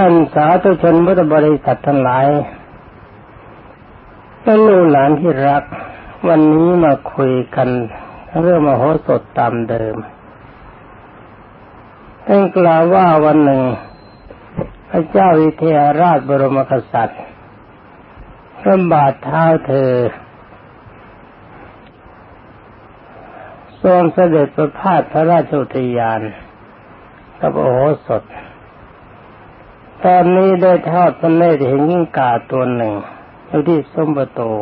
ท่านสาธุชนพุทธบริษัททั้งหลายและลูกหลานที่รัก วันนี้มาคุยกันเรื่องมโหสถตามเดิมท่านกล่าวว่าวันหนึ่ง พระเจ้าวิเทหราชบรมกษัตริย์พระบาทเท้าเธอทรงเสด็จประพาสพระราชอุทยานกับโอโหสถ ตอนนี้ได้ทอดพระเนตรเห็นยิ่งกาตัวหนึ่งอยู่ที่สมบัติ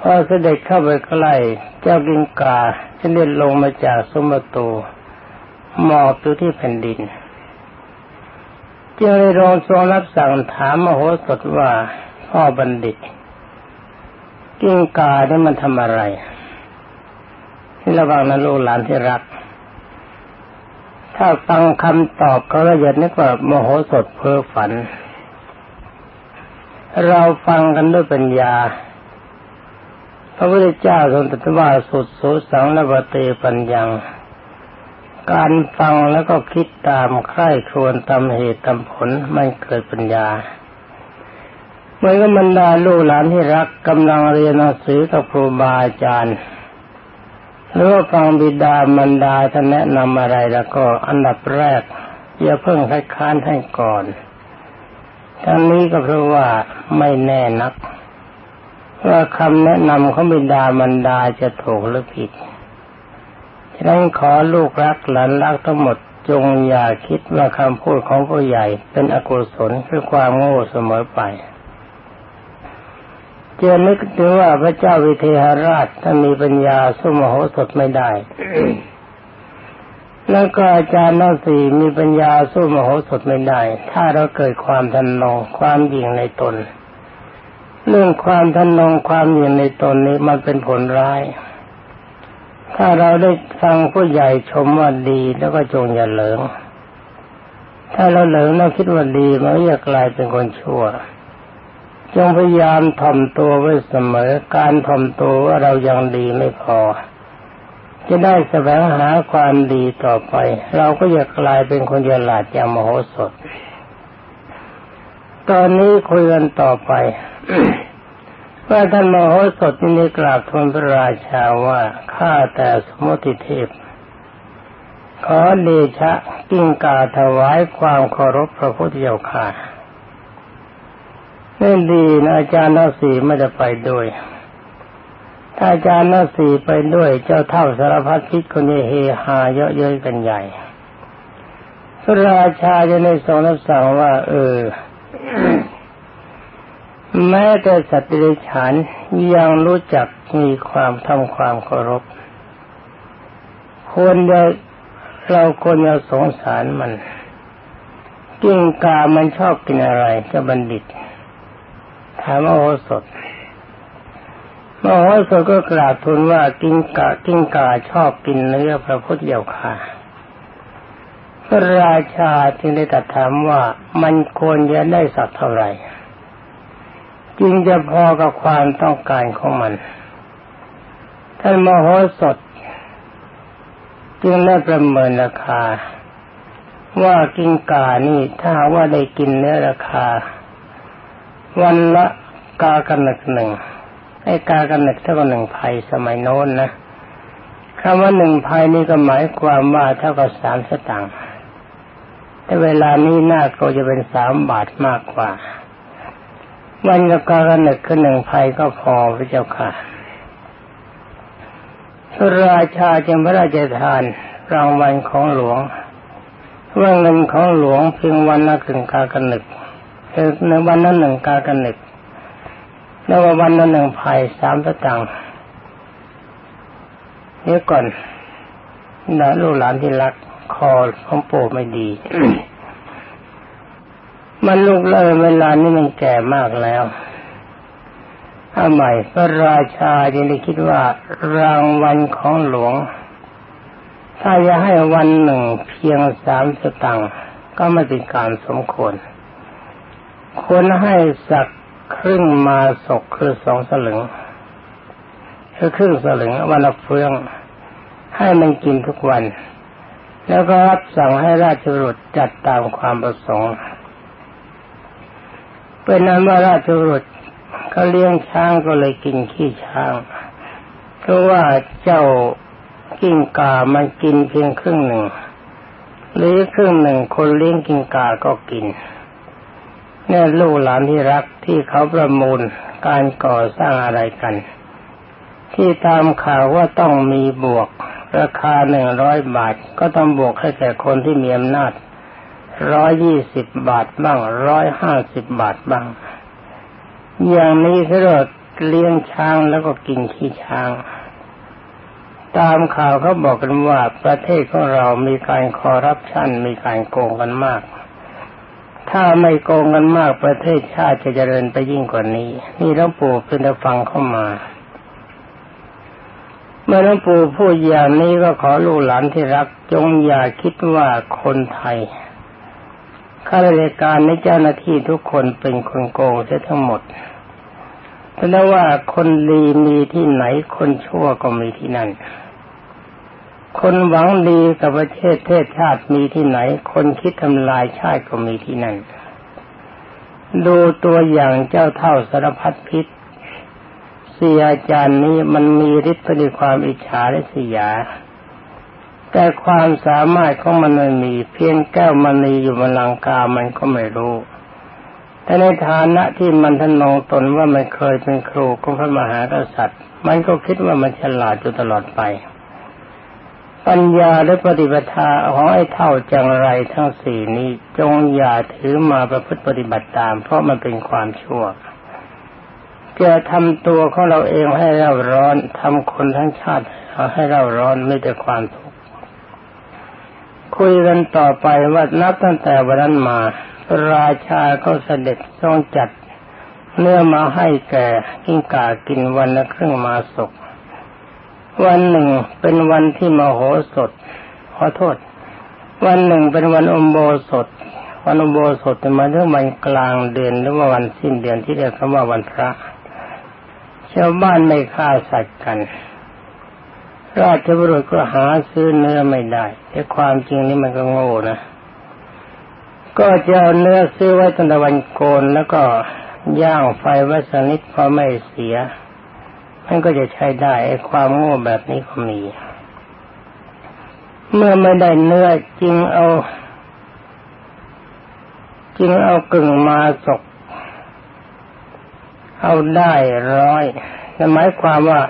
พอเสด็จเข้าไปใกล้เจ้ากิงกาจะเด็ดลงมาจากสมบัติหมอบอยู่ที่แผ่นดินจึงได้รองทรงรับสั่งถามมโหสถว่าพ่อบัณฑิต กิ้งกาเนี่ยมันทำอะไรที่ระวังนะลูกหลานที่รัก ถ้าฟังคำตอบเขาละเอียดนึกว่าโมโหสดเพ้อฝัน เราฟังกันด้วยปัญญา พระพุทธเจ้าทรงตรัสว่าสุดสุสังนวเตปัญญัง การฟังแล้วก็คิดตามใคร่ครวญตามเหตุตามผลไม่เกิดปัญญาเมื่อก็บรรดาลูกหลานที่รักกำลังเรียนหนังสือกับครูบาอาจารย์ หรือว่าฟังบิดามารดาท่านแนะนำอะไรแล้วก็อันดับแรกอย่าเพิ่งให้ค้านให้ก่อนทั้งนี้ก็เพราะว่าไม่แน่นัก ว่าคำแนะนำของบิดามารดาจะถูกหรือผิดฉะนั้นขอลูกรักหลานรักทั้งหมดจงอย่าคิดว่าคำพูดของผู้ใหญ่เป็นอกุศลคือความโง่เสมอไป จอนึกถึงว่าพระเจ้าวิเทหราชท่านมีปัญญาสู้มโหสถไม่ได้ แล้วก็อาจารย์นักสีมีปัญญาสู้มโหสถไม่ได้ ถ้าเราเกิดความทันนงความยิ่งในตน เรื่องความทันนงความยิ่งในตนนี้มันเป็นผลร้าย ถ้าเราได้ฟังผู้ใหญ่ชมว่าดีแล้วก็จงอย่าเหลิง ถ้าเราเหลิงเราคิดว่าดีมันก็จะกลายเป็นคนชั่ว จงพยายามถ่อมตัวไว้เสมอ การถ่อมตัวว่าเรายังดีไม่พอ จะได้แสวงหาความดีต่อไป เราก็จะกลายเป็นคนฉลาดอย่างมโหสถ ตอนนี้คุยกันต่อไปว่าท่านมโหสถนี้กราบทูลพระราชาว่าข้าแต่สมุติเทพ ขอเดชะกิ้งกาถวายความเคารพพระพุทธเจ้าค่ะ นี่ดีนะอาจารย์นัสีไม่ได้ไปด้วย ถ้าอาจารย์นัสีไปด้วย เจ้าเท่าสารพัดคิดคนนี้เฮฮาเยอะเย้ยกันใหญ่พระราชาจะในทรงรับสั่งว่า เออ แม้แต่สัตว์เดรัจฉานยังรู้จักมีความทำความเคารพควรจะเราควรจะสงสารมันกิ้งกามันชอบกินอะไรจะบัณฑิตามมโหสถมโหสถก็กราบทูลว่ากิงกากิงกาชอบกินเนื้อพระพุทธเจ้าค่ะพระราชาจึงได้ตรัสถามว่ามันควรจะได้สักเท่าไหร่จึงจะพอกับความต้องการของมัน ท่านมโหสถ จึงได้ประเมินราคา ว่ากิงกานี่ถ้าว่าได้กินเนื้อราคา วันละกากันหนึ่งหนึ่งไอ้กากันหนึ่งเท่ากับหนึ่งภัยสมัยโน้นนะคำว่าหนึ่งภัยนี่ก็หมายความว่าเท่ากับสามสตางค์แต่เวลานี้หน่าก็จะเป็นสามบาทมากกว่า วันกับกากันหนึ่งคือหนึ่งภัยก็พอพระเจ้าค่ะพระราชาจึงพระราชทานรางวัลของหลวงว่าเงินของหลวงเพียงวันละครึ่งกากันหนึ่ง ในวันนั้นหนึ่งกากันหนึ่งแล้ววันนั้นหนึ่งภายสามตะตังเนี่ก่อนนะลูกหลานที่รักคอของโปู่ไม่ดี มันลูกเล่เวลานี้มันแก่มากแล้วถ้าใหม่พระราชาจึงได้คิดว่ารางวัลของหลวง ถ้าจะให้วันหนึ่งเพียงสามสตังก็ไม่เป็นการสมควร ควรให้สักครึ่งมาศกคือสองสลึงคือครึ่งสลึงวันละเฟืองให้มันกินทุกวัน แล้วก็รับสั่งให้ราชบุตรจัดตามความประสงค์เป็นนั้นว่าราชบุตรเขาเลี้ยงช้างก็เลยกินขี้ช้างเพราะว่าเจ้ากิ้งกามันกินเพียงครึ่งหนึ่งหรือครึ่งหนึ่งคนเลี้ยงกิ้งกาก็กิน นี่ลูกหลานที่รักที่เขาประมูลการก่อสร้างอะไรกัน ที่ตามข่าวว่าต้องมีบวก ราคาหนึ่งร้อยบาท ก็ต้องบวกให้แก่คนที่มีอำนาจร้อยยี่สิบบาทบ้างร้อยห้าสิบบาทบ้าง อย่างนี้เขาเรียกเลี้ยงช้างแล้วก็กินขี้ช้าง ตามข่าวเขาบอกกันว่าประเทศของเรามีการคอร์รัปชันมีการโกงกันมาก ถ้าไม่โกงกันมากประเทศชาติจะเจริญไปยิ่งกว่านี้ นี่หลวงปู่เป็นฟังเข้ามา เมื่อหลวงปู่พูดอย่างนี้ก็ขอลูกหลานที่รัก จงอย่าคิดว่าคนไทยข้าราชการในเจ้าหน้าที่ทุกคนเป็นคนโกงเสียทั้งหมดแต่ว่าคนดีมีที่ไหนคนชั่วก็มีที่นั่น คนหวังดีกับประเทศเทศชาติมีที่ไหน คนคิดทำลายชาติก็มีที่นั่น ดูตัวอย่างเจ้าเท่าสารพัดพิษเสียอาจารย์นี้มันมีฤทธิ์ในความอิจฉาและเสียแต่ความสามารถของมันไม่มี เพียงแก้วมณีอยู่บนลังกามันก็ไม่รู้ แต่ในฐานะที่มันทนงตนว่ามันเคยเป็นครูของพระมหากษัตริย์ มันก็คิดว่ามันฉลาดอยู่ตลอดไป ปัญญาและปฏิปทาของไอ้เท่าจังไรทั้งสี่นี้จงอย่าถือมาประพฤติปฏิบัติตาม เพราะมันเป็นความชั่วจะทำตัวของเราเองให้เราร้อนทำคนทั้งชาติให้เราร้อนไม่แต่ความทุกข์คุยกันต่อไปว่านับตั้งแต่วันนั้นมา ราชาก็เสด็จทรงจัดเนื้อมาให้แก่กิ้งก่ากินวันละครึ่งมาศก วันหนึ่งเป็นวันที่มโหสถ ขอโทษ วันหนึ่งเป็นวันอมโบสถ วันอมโบสถเป็นมาถึงวันกลางเดือนหรือว่าวันสิ้นเดือนที่เรียกว่าวันพระชาวบ้านไม่ฆ่าสัตว์กัน ราชบุรุษก็หาซื้อเนื้อไม่ได้แต่ความจริงนี่มันก็โง่นะก็จะเอาเนื้อซื้อไว้ตั้งแต่วันโกนแล้วก็ย่างไฟไว้สนิทพอไม่เสีย มันก็จะใช้ได้ไอ้ความโง่แบบนี้ก็มี เมื่อไม่ได้เนื้อจึงเอาจึงเอากึ่งมาสก เอาได้ร้อยหมายความว่า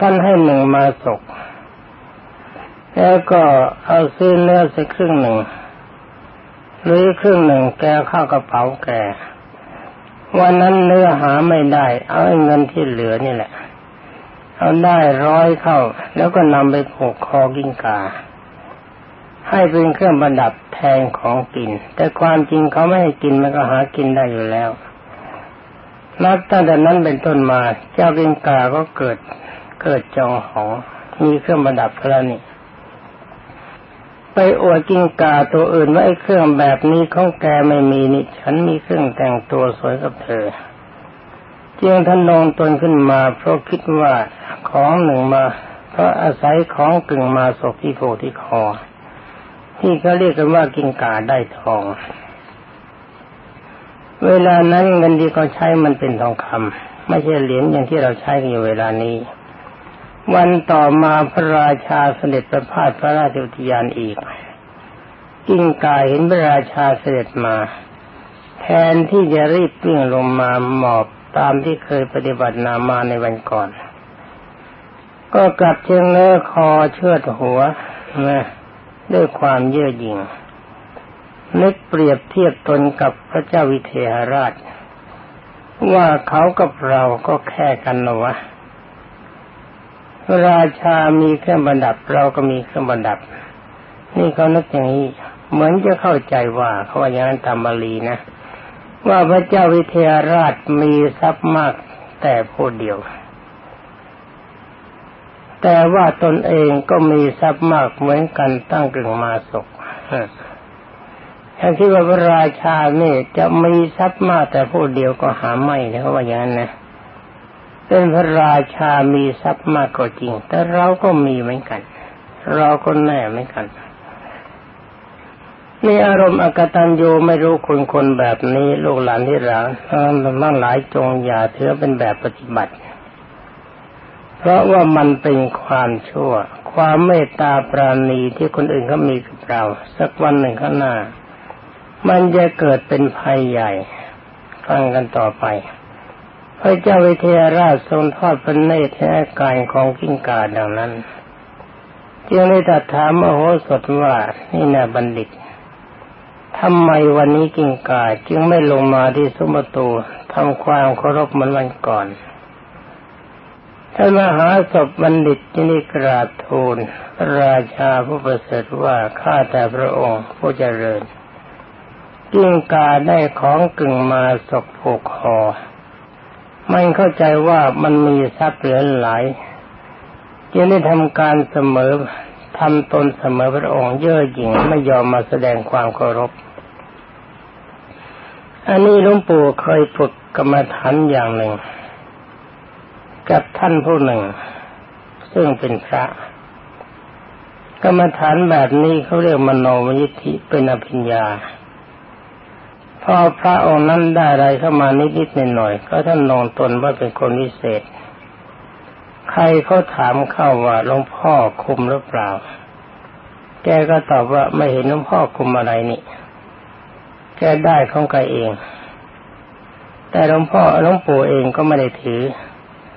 ท่านให้หนึ่งมาสก แล้วก็เอาซื้อเนื้อสักครึ่งหนึ่ง หรือครึ่งหนึ่งแกเข้ากระเป๋าแก วันนั้นเนื้อหาไม่ได้ เอาเงินที่เหลือนี่แหละ เอาได้ร้อยเข้า แล้วก็นำไปผูกคอกิ้งกา ให้เป็นเครื่องประดับแทนของกิน แต่ความจริงเขาไม่ให้กินมันก็หากินได้อยู่แล้วนับตั้งแต่นั้นเป็นต้นมา เจ้ากิ้งกาก็เกิดเกิดจองหองมีเครื่องประดับแล้วนี่ ไปอวดกิ้งกาตัวอื่นว่าไอ้เครื่องแบบนี้ของแกไม่มีนี่ ฉันมีเครื่องแต่งตัวสวยกับเธอจึงท่านนองตนขึ้นมา เพราะคิดว่าของหนึ่งมาเพราะอาศัยของกึ่งมาศกที่โผที่คอที่เขาเรียกกันว่ากิ้งกาได้ทอง เวลานั้นเงินที่เขาใช้มันเป็นทองคำไม่ใช่เหรียญอย่างที่เราใช้กันอยู่เวลานี้ วันต่อมาพระราชาเสด็จประพาสพระราชอุทยานอีก กิ้งกายเห็นพระราชาเสด็จมา แทนที่จะรีบวิ่งลงมาหมอบตามที่เคยปฏิบัตินามาในวันก่อน ก็กลับเชิงเนื้อคอเชือดหัวนะด้วยความเย่อหยิ่งนึกเปรียบเทียบตนกับพระเจ้าวิเทหราช ว่าเขากับเราก็แค่กันนะวะ ราชามีเครื่องประดับ เราก็มีเครื่องประดับ นี่เขานึกอย่างนี้ เหมือนจะเข้าใจว่าเขาว่าอย่างนั้นตามบาลีนะ ว่าพระเจ้าวิเทหราชมีทรัพย์มากแต่ผู้เดียว แต่ว่าตนเองก็มีทรัพย์มากเหมือนกันตั้งกึ่งมาศกถ้าคิดว่าพระราชาเนี่ยจะมีทรัพย์มากแต่ผู้เดียวก็หาไม่นะเขาว่าอย่างนั้นนะ เป็นพระราชามีทรัพย์มากก็จริง แต่เราก็มีเหมือนกัน เราก็แน่เหมือนกันนี่อารมณ์อกตัญญูไม่รู้คนคนแบบนี้ลูกหลานที่รักทั้งหลายจงอย่าถือเป็นแบบปฏิบัติ เพราะว่ามันเป็นความชั่ว ความเมตตาปราณีที่คนอื่นเขามีกับเรา สักวันหนึ่งข้างหน้า มันจะเกิดเป็นภัยใหญ่ ฟังกันต่อไป พระเจ้าวิเทหราชทรงทอดพระเนตรให้การของกิ้งกาดังนั้น จึงได้ตรัสถามมโหสถว่านี่นาบัณฑิตทำไมวันนี้กิงกาจึงไม่ลงมาที่สมบตูทำความเคารพเหมือนวันก่อนท่านมหาศพบัณฑิตที่นี่กราบทูลราชาผู้ประเสริฐว่าข้าแต่พระองค์ผู้เจริญกิ้งกาได้ของกึ่งมาศกผูกคอ มันเข้าใจว่ามันมีทรัพย์เหลือหลายจึงได้ทำการเสมอทำตนเสมอพระองค์เย่อหยิ่งไม่ยอมมาแสดงความเคารพ อันนี้หลวงปู่เคยฝึกกรรมฐานอย่างหนึ่ง กับท่านผู้หนึ่ง ซึ่งเป็นพระ กรรมฐานแบบนี้เขาเรียกมโนมยิทธิเป็นอภิญญา พอพระองค์นั้นได้อะไรเข้ามานิดๆหน่อยๆก็ท่านนองตนว่าเป็นคนวิเศษ ใครเขาถามเข้าว่าหลวงพ่อคุมหรือเปล่า แกก็ตอบว่าไม่เห็นหลวงพ่อคุมอะไรนี่ แกได้ของแกเอง แต่หลวงพ่อหลวงปู่เองก็ไม่ได้ถือ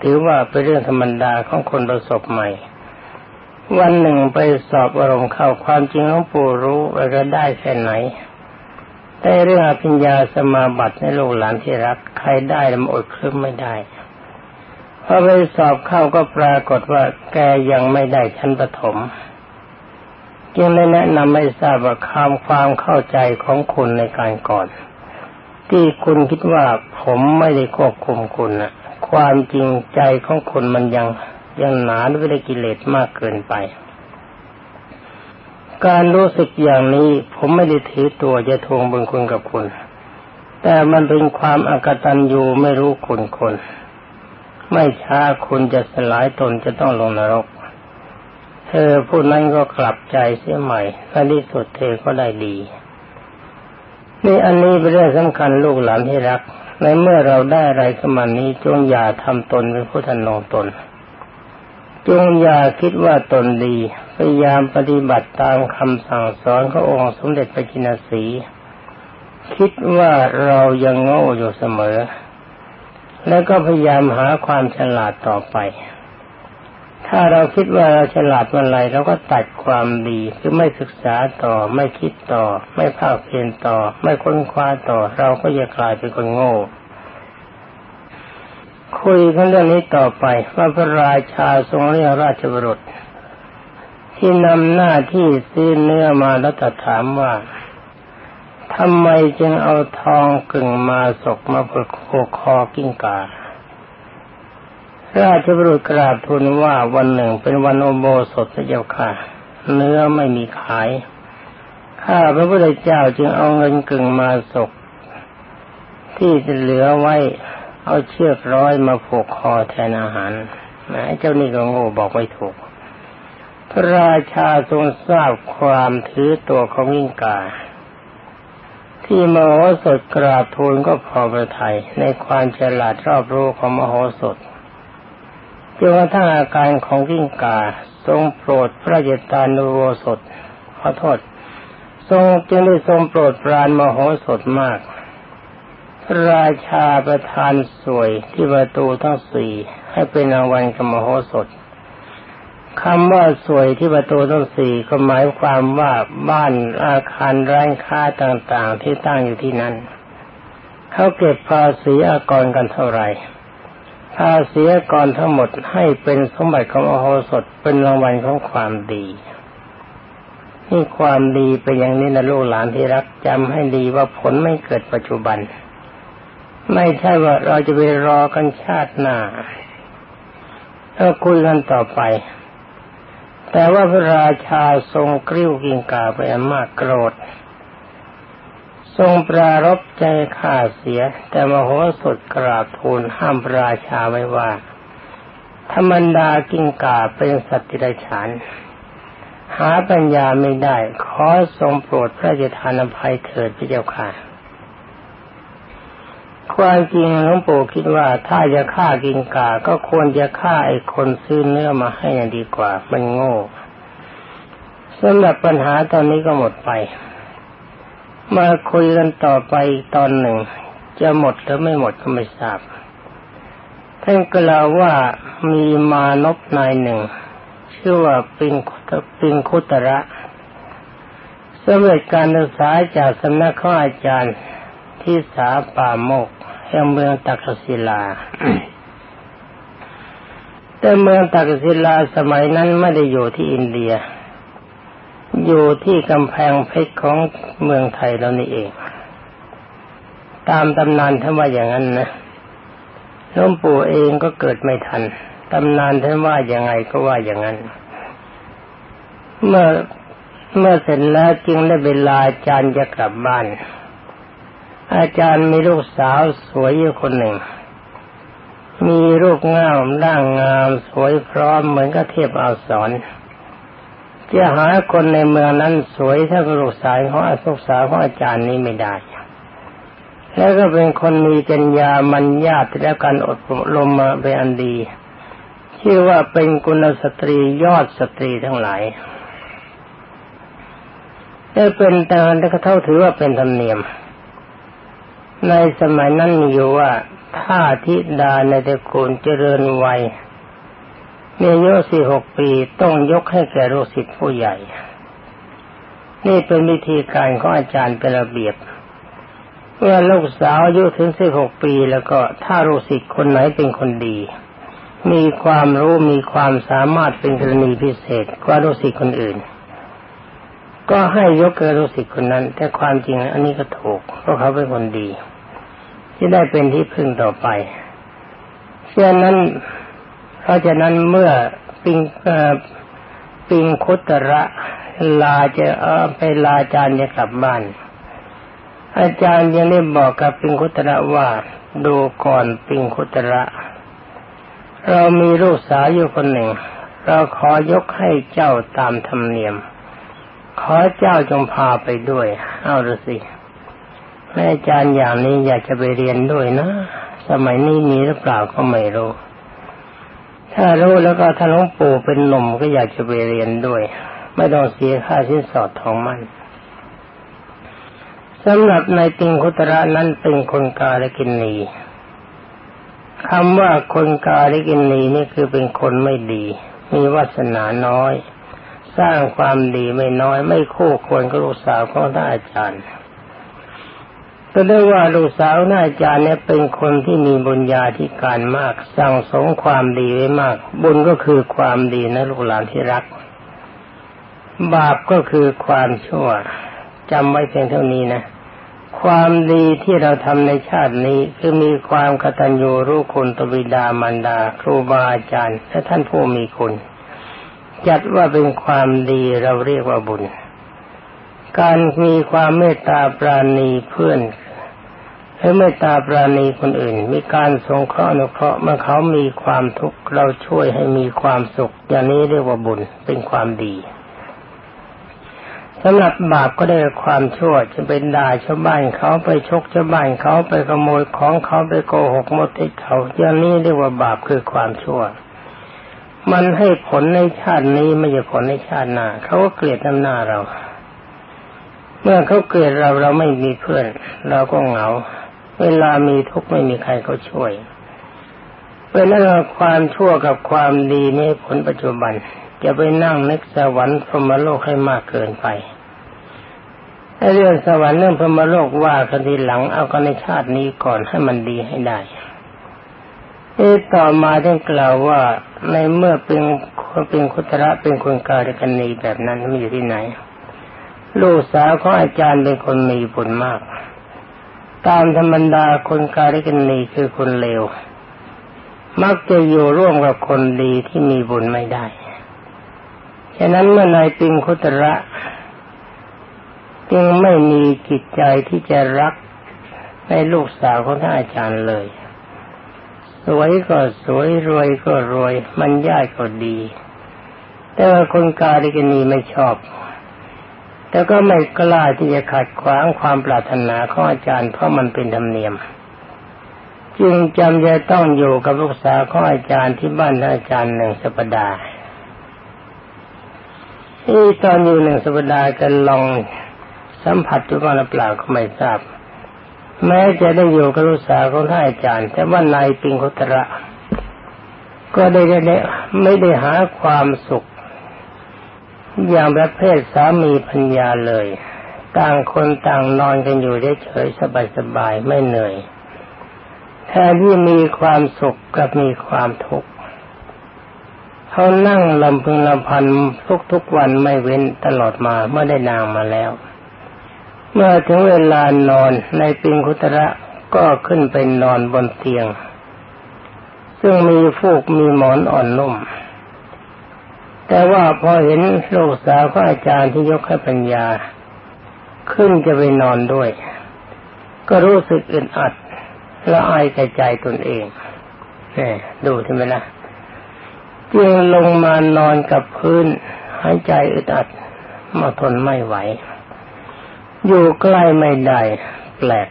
ถือว่าเป็นเรื่องธรรมดาของคนประสบใหม่วันหนึ่งไปสอบอารมณ์เข้าความจริงหลวงปู่รู้ว่าก็ได้แค่ไหน แต่เรื่องอภิญญาสมาบัติในลูกหลานที่รัก ใครได้แล้วมันอดคลึ้มไม่ได้พอไปสอบเข้าก็ปรากฏว่าแกยังไม่ได้ชั้นปฐมจึงได้แนะนำให้ทราบว่าความความเข้าใจของคุณในการก่อน ที่คุณคิดว่าผมไม่ได้ควบคุมคุณนะความจริงใจของคุณมันยังยังหนาด้วยกิเลสมากเกินไป การรู้สึกอย่างนี้ผมไม่ได้ถือตัวจะทวงบุญคุณกับคุณ แต่มันเป็นความอากตันอยู่ไม่รู้คุณคน ไม่ช้าคุณจะสลายตนจะต้องลงนรก เธอผู้นั้นก็กลับใจเสียใหม่ในที่สุดเธอก็ได้ดีนี่อันนี้เป็นเรื่องสำคัญลูกหลานที่รัก ในเมื่อเราได้อะไรขึ้นมานี้จงอย่าทำตนเป็นผู้ทนงตน จงอย่าคิดว่าตนดีพยายามปฏิบัติตามคำสั่งสอนขององค์สมเด็จพระจินสี คิดว่าเรายังโง่อยู่เสมอ แล้วก็พยายามหาความฉลาดต่อไป ถ้าเราคิดว่าเราฉลาดเมื่อไรเราก็ตัดความดีคือไม่ศึกษาต่อ ไม่คิดต่อ ไม่ภาคเพียนต่อ ไม่ค้นคว้าต่อ เราก็จะกลายเป็นคนโง่ คุยกันเรื่องนี้ต่อไปว่าพระราชาทรงเรียกราชบุรุษ ที่นำหน้าที่ซื้อเนื้อมาแล้วตถามว่าทำไมจึงเอาทองกึ่งมาศกมาผูกโคคอกิ้งกา ราชบุรุษกราบทูลว่าวันหนึ่งเป็นวันโอโบสถเจ้าค่ะ เนื้อไม่มีขาย ข้าพระพุทธเจ้าจึงเอาเงินกึ่งมาศก ที่จะเหลือไว้ เอาเชือกร้อยมาผูกคอแทนอาหารนะเจ้านี่ก็โง่บอกไม่ถูก พระราชาทรงทราบความถือตัวของยิ่งกา ที่มโหสถกราบทูลก็พอประทัยในความฉลาดรอบรู้ของมโหสถจนกระทั่งอาการของกิ้งกาทรงโปรดพระเจตานุโวสถขอโทษ ทรงจึงได้ทรงโปรดปรานมโหสถมาก ราชาประทานสวยที่ประตูทั้งสี่ให้เป็นรางวัลกับมโหสถคำว่าสวยที่ประตูทั้งสี่ก็หมายความว่าบ้านอาคารร้านค้าต่างๆ ที่ตั้งอยู่ที่นั้นเขาเก็บภาษีอากรกันเท่าไหร่ภาษีอากรทั้งหมดให้เป็นสมบัติของอโหสถเป็นรางวัลของความดีนี่ความดีเป็นอย่างนี้นะลูกหลานที่รักจำให้ดีว่าผลไม่เกิดปัจจุบัน ไม่ใช่ว่าเราจะไปรอกันชาติหน้าถ้าคุยกันต่อไป แต่ว่าพระราชาทรงกริ้วกิงกาไปมากโกรธ ทรงปรารบใจข้าเสีย แต่มโหสถกราบทูลห้ามพระราชาไว้ว่าธรรมดากิงกาเป็นสัตว์ที่ไรฉานหาปัญญาไม่ได้ ขอทรงโปรดพระราชทานอภัยเถิดพระเจ้าค่ะ ความจริงหลวงปู่คิดว่าถ้าจะฆ่ากินกา ก็ควรจะฆ่าไอ้คนซื้อเนื้อมาให้ดีกว่า มันโง่สำหรับปัญหาตอนนี้ก็หมดไป มาคุยกันต่อไปตอนหนึ่ง จะหมดหรือไม่หมดก็ไม่ทราบท่านกล่าวว่ามีมานพนายหนึ่ง ชื่อว่าปิงปิงคุตระสำเร็จการศึกษาจากสำนักของอาจารย์ ที่สาป่าโมกแห่งเมืองตักศิลา แต่เมืองตักศิลาสมัยนั้นไม่ได้อยู่ที่อินเดีย อยู่ที่กำแพงเพชรของเมืองไทยแล้วนี่เอง ตามตำนานท่านว่าอย่างนั้นนะหลวงปู่เองก็เกิดไม่ทัน ตำนานท่านว่าอย่างไงก็ว่าอย่างนั้น เมื่อเมื่อเสร็จแล้วจึงได้เวลาอาจารย์จะกลับบ้าน อาจารย์มีลูกสาวสวยอยู่คนหนึ่ง มีรูปงามร่างงามสวยพร้อมเหมือนกับเทพอาสรจะหาคนในเมืองนั้นสวยเท่ากับลูกสาวของอาสุกสาวของอาจารย์นี้ไม่ได้ แล้วก็เป็นคนมีปัญญามันญาติและการอดลมมาเป็นอันดี ชื่อว่าเป็นกุลสตรียอดสตรีทั้งหลายได้เป็นแต่แล้วก็เท่าถือว่าเป็นธรรมเนียม ในสมัยนั้นมีอยู่ว่าถ้าธิดาในตระกูลเจริญวัยมีอายุสี่หกปีต้องยกให้แก่ลูกศิษย์ผู้ใหญ่ นี่เป็นวิธีการของอาจารย์เป็นระเบียบเมื่อลูกสาวอายุถึงสิบหกปีแล้วก็ถ้าลูกศิษย์คนไหนเป็นคนดี มีความรู้มีความสามารถเป็นกรณีพิเศษกว่าลูกศิษย์คนอื่น ก็ให้ยกเกิดลูกศิษย์คนนั้น แต่ความจริงอันนี้ก็ถูกเพราะเขาเป็นคนดี ที่ได้เป็นที่พึ่งต่อไปเช่นนั้น เพราะฉะนั้นเมื่อปิงปิงคุตระลาจะเออไปลาจารย์จะกลับบ้าน อาจารย์ยังได้บอกกับปิงคุตระว่าดูก่อนปิงคุตระ เรามีลูกสาวอยู่คนหนึ่ง เราขอยกให้เจ้าตามธรรมเนียม ขอเจ้าจงพาไปด้วย เอาละสิ แม่อาจารย์อย่างนี้อยากจะไปเรียนด้วยนะ สมัยนี้มีหรือเปล่าก็ไม่รู้ ถ้ารู้แล้วก็ถ้าหลวงปู่เป็นหนุ่มก็อยากจะไปเรียนด้วย ไม่ต้องเสียค่าสินสอดทองมั่นสำหรับในติงคุตระนั้นเป็นคนกาลกินนีคำว่าคนกาลกินนีนี่คือเป็นคนไม่ดี มีวาสนาน้อย สร้างความดีไม่น้อย ไม่คู่ควรกับลูกสาวของท่านอาจารย์ ก็ได้ว่าลูกสาวท่านอาจารย์เนี่ยเป็นคนที่มีบุญญาธิการมาก สั่งสมความดีไว้มาก บุญก็คือความดีนะลูกหลานที่รัก บาปก็คือความชั่วจำไว้เพียงเท่านี้นะ ความดีที่เราทำในชาตินี้คือมีความกตัญญูรู้คุณตบิดามารดา ครูบาอาจารย์ และท่านผู้มีคุณ จัดว่าเป็นความดีเราเรียกว่าบุญการมีความเมตตาปราณีเพื่อน และเมตตาปราณีคนอื่น มีการสงเคราะห์อนุเคราะห์เมื่อเขามีความทุกข์เราช่วยให้มีความสุข อย่างนี้เรียกว่าบุญเป็นความดีสำหรับบาปก็ได้ความชั่วจะเป็นด่าชาวบ้านเขาไปชกชาวบ้านเขาไปขโมยของเขาไปโกหกมดติดเขาอย่างนี้เรียกว่าบาปคือความชั่ว มันให้ผลในชาตินี้ไม่ใช่ผลในชาติหน้าเขาก็เกลียดน้ำหน้าเรา เมื่อเขาเกลียดเราเราไม่มีเพื่อน เราก็เหงา เวลามีทุกข์ไม่มีใครเขาช่วยเป็นนั้นความชั่วกับความดีนี่ผลปัจจุบัน จะไปนั่งนึกสวรรค์พรหมโลกให้มากเกินไปเรื่องสวรรค์เรื่องพรหมโลกว่ากันทีหลังเอากันในชาตินี้ก่อนให้มันดีให้ได้เอต่อมาท่านกล่าวว่าในเมื่อเป็นคนเป็นคุตระเป็นคนกาลกันนีแบบนั้นไม่อยู่ที่ไหน ลูกสาวของอาจารย์เป็นคนมีบุญมาก ตามธรรมดาคนกาลิกันนีคือคนเลว มักจะอยู่ร่วมกับคนดีที่มีบุญไม่ได้ ฉะนั้นเมื่อนายปิงคุตระจึงไม่มีจิตใจที่จะรักในลูกสาวของท่านอาจารย์เลย สวยก็สวยรวยก็รวย มันยากก็ดี แต่ว่าคนกาลิกนีไม่ชอบ แต่ก็ไม่กล้าที่จะขัดขวางความปรารถนาของอาจารย์เพราะมันเป็นธรรมเนียม จึงจำจต้องอยู่กับลูกสาวของอาจารย์ที่บ้านอาจารย์หนึ่งสัปดาห์ที่ตอนอยู่หนึ่งสัปดาห์กันลองสัมผัสดูบ้างหรือเปล่าก็ไม่ทราบ แม้จะได้อยู่กับลูกสาวของท่านอาจารย์ แต่ว่านายปิงคุตระ ก็ได้ได้ไม่ได้หาความสุข อย่างประเภทสามีพัญญาเลย ต่างคนต่างนอนกันอยู่ได้เฉยสบายๆไม่เหนื่อยแทนที่มีความสุขกับมีความทุกข์เขานั่งลำพึงลำพันทุกๆวันไม่เว้นตลอดมาเมื่อได้นางมาแล้ว เมื่อถึงเวลานอนในปิงคุตระก็ขึ้นไปนอนบนเตียง ซึ่งมีฟูกมีหมอนอ่อนนุ่ม แต่ว่าพอเห็นลูกสาวของอาจารย์ที่ยกให้ปัญญา ขึ้นจะไปนอนด้วย ก็รู้สึกอึดอัดละอายใจตนเองนี่ดูใช่ไหมล่ะจึงลงมานอนกับพื้น หายใจอึดอัดมาทนไม่ไหว อยู่ใกล้ไม่ได้แปลก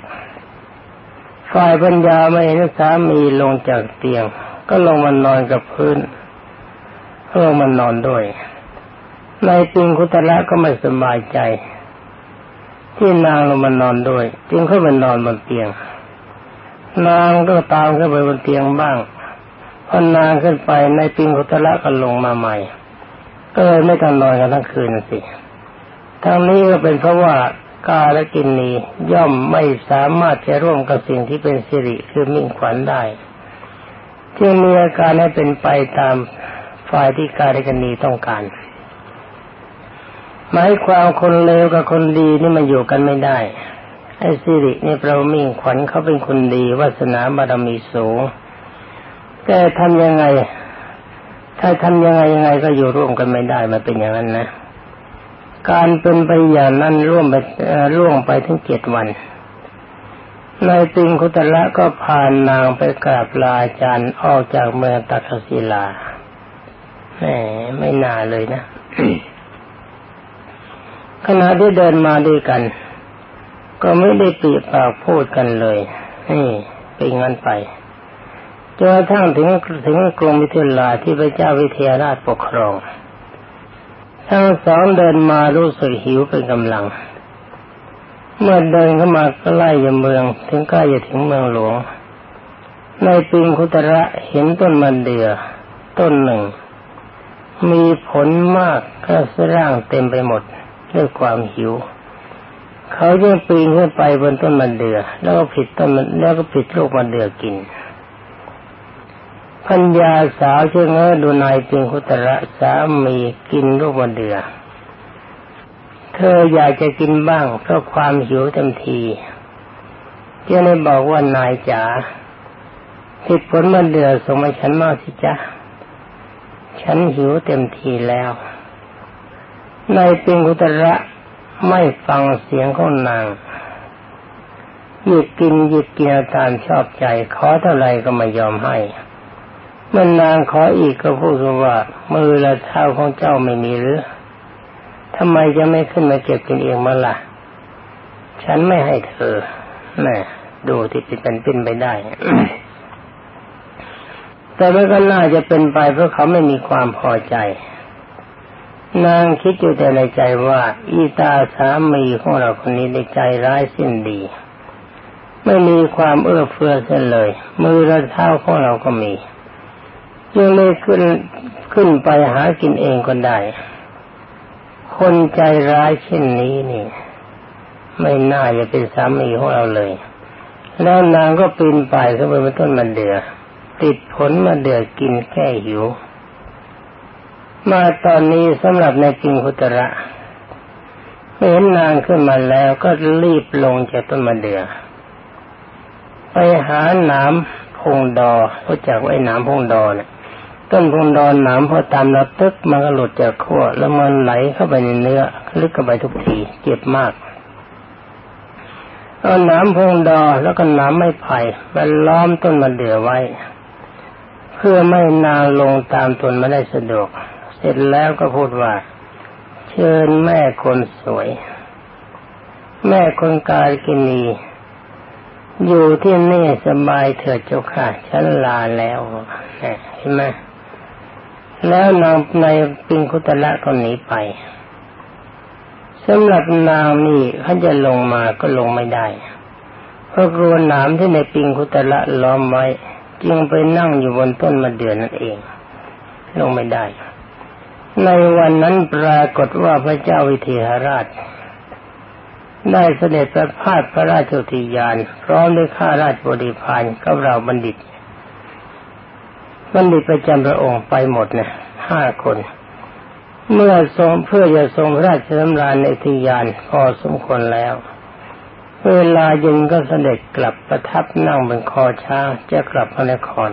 ฝ่ายปัญญาไม่เห็นสามีลงจากเตียง ก็ลงมานอนกับพื้น ลงมานนอนด้วยนายปิงคุตระก็ไม่สบายใจ ที่นางลงมานอนด้วย จึงเข้ามานอนบนเตียง นางก็ตามขึ้นไปบนเตียงบ้างพอนานขึ้นไปในปิงคุตระก็ลงมาใหม่ ก็เลยไม่ต้องนอนกันทั้งคืนสิทั้งนี้ก็เป็นเพราะว่ากาและกินนีย่อมไม่สามารถจะร่วมกับสิ่งที่เป็นสิริคือมิ่งขวัญได้ จึงมีอาการให้เป็นไปตาม ฝ่ายที่กาและกินนีต้องการหมายความคนเลวกับคนดีนี่มันอยู่กันไม่ได้ ไอ้สิรินี่เรามิ่งขวัญเขาเป็นคนดีวาสนาบารมีสูงแต่ทำยังไง ถ้าทำยังไงยังไงก็อยู่ร่วมกันไม่ได้มันเป็นอย่างนั้นนะ การเป็นไปอย่างนั้นร่วมไปร่วงไปถึงเจ็ดวันนายติงคุตละก็พานนางไปกราบลาอาจารย์ออกจากเมืองตักศิลา แหมไม่น่าเลยนะขณะที่เดินมาด้วยกัน ก็ไม่ได้ปีปากพูดกันเลยนี่เป็นงั้นไปจนกระทั่งถึงถึงกรมวิทยาลาที่พระเจ้าวิเทหราชปกครอง ทั้งสองเดินมารู้สึกหิวเป็นกำลัง เมื่อเดินเข้ามาใกล้ยเมือง ถึงใกล้จะถึงเมืองหลวง ในปิงคุตระเห็นต้นมันเดือต้นหนึ่ง มีผลมากก็สร่างเต็มไปหมดด้วยความหิว เขาจึงปีนขึ้นไปบนต้นมันเดือแล้วก็ผิดต้นมันแล้วก็ผิดลูกมันเดือกินพัญญาสาวเชื่อเงอดูนายปิงคุตระสามีกินลูกมันเดือเธออยากจะกินบ้างเพราะความหิวเต็มทีจึงได้บอกว่านายจ๋าผิดผลมันเดือส่งมาฉันมากสิจ๊ะ ฉันหิวเต็มทีแล้วนายปิงคุตระไม่ฟังเสียงของนางหยิบกินหยิบกินตามชอบใจ ขอเท่าไรก็ไม่ยอมให้มันนางขออีกก็พูดว่า มือและเท้าของเจ้าไม่มีหรือทำไมจะไม่ขึ้นมาเก็บกินเองมาล่ะ ฉันไม่ให้เธอน่ดูที่เป็นเป็นไปได้ แต่มันก็น่าจะเป็นไปเพราะเขาไม่มีความพอใจ นางคิดอยู่แต่ในใจว่า อีตาสามีของเราคนนี้ในใจร้ายสิ้นดี ไม่มีความเอื้อเฟื้อเส้นเลย มือและเท้าของเราก็มียังไม่ขึ้นขึ้นไปหากินเองก็ได้ คนใจร้ายเช่นนี้นี่ ไม่น่าจะเป็นสามีของเราเลย แล้วนางก็ปีนไป่ายเข้าไปบนต้นมันเดือ ติดผลมาเดือกินแก้หิว มาตอนนี้สำหรับในปิงคุตระเห็นนางขึ้นมาแล้วก็รีบลงจากต้นมะเดือไปหาหนามพงดอรู้จักไอ้หนามพงดอเนี่ยต้นพงดอนหนามพอตามระตึกมันก็หลุดจากขั้วแล้วมันไหลเข้าไปในเนื้อลึกเข้าไปทุกทีเจ็บมากเอาหนามพงดอแล้วก็หนามไม้ไผ่มาล้อมต้นมะเดื่อไว้ พื่อไม่นางลงตามต้นมาได้สะดวก เสร็จแล้วก็พูดว่า เชิญแม่คนสวย แม่คนกาลกินีอยู่ที่นี่สบายเถิดเจ้าค่ะฉันลาแล้วเห็นไหมแล้วนางในปิงคุตละก็หนีไปสำหรับนางนี่เขาจะลงมาก็ลงไม่ได้เพราะกลัวหนามที่ในปิงคุตละล้อมไว้ จึงไปนั่งอยู่บนต้นมะเดื่อนั่นเอง ลงไม่ได้ ในวันนั้นปรากฏว่าพระเจ้าวิเทหราช ได้เสด็จประพาสพระราชทิยาน พร้อมด้วยข้าราชบริพารกับเราบัณฑิต บัณฑิตประจำพระองค์ไปหมดนะห้าคน เมื่อทรงเพื่อจะทรงพระราชสำราญในทิยานพอสมควรแล้ว เวลาเย็นก็เสด็จกลับประทับนั่งบนคอช้างจะกลับพระนคร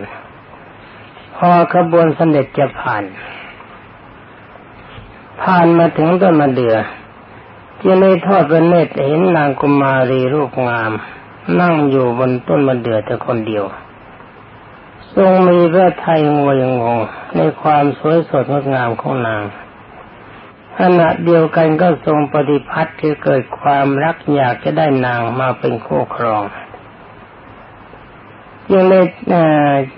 พอขบวนเสด็จจะผ่าน ผ่านมาถึงต้นมะเดือ่อจึงได้ทอดพระเนตรเห็นนางกุมารีรูปงาม นั่งอยู่บนต้นมะเดื่อแต่คนเดียว ทรงมีพระไทยงวยงงในความสวยสดงดงามของนาง ขณะเดียวกันก็ทรงปฏิพัติคือเกิดความรักอยากจะได้นางมาเป็นคู่ครองยังเลย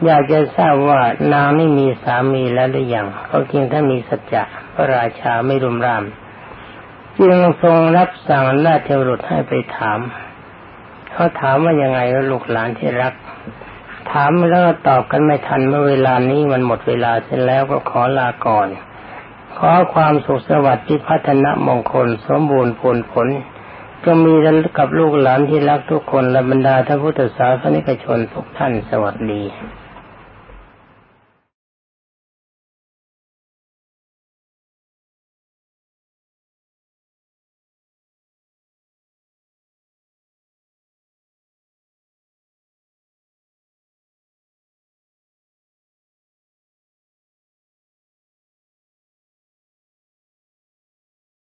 อยากจะทราบว่านางนี่มีสามีแล้วหรือยังเขาจริงถ้ามีสัจจะพระราชาไม่รุมรามจึงทรงรับสั่งราชบุตรให้ไปถาม เขาถามว่ายังไงลูกหลานที่รัก ถามแล้วตอบกันไม่ทันเมื่อเวลานี้มันหมดเวลาเสร็จแล้วก็ขอลาก่อน ขอความสุขสวัสดิ์ที่พัฒนามงคล สมบูรณ์ผลผลจะมีกับลูกหลานที่รักทุกคนและบรรดาท่านพุทธศาสนิกชนทุกท่านสวัสดี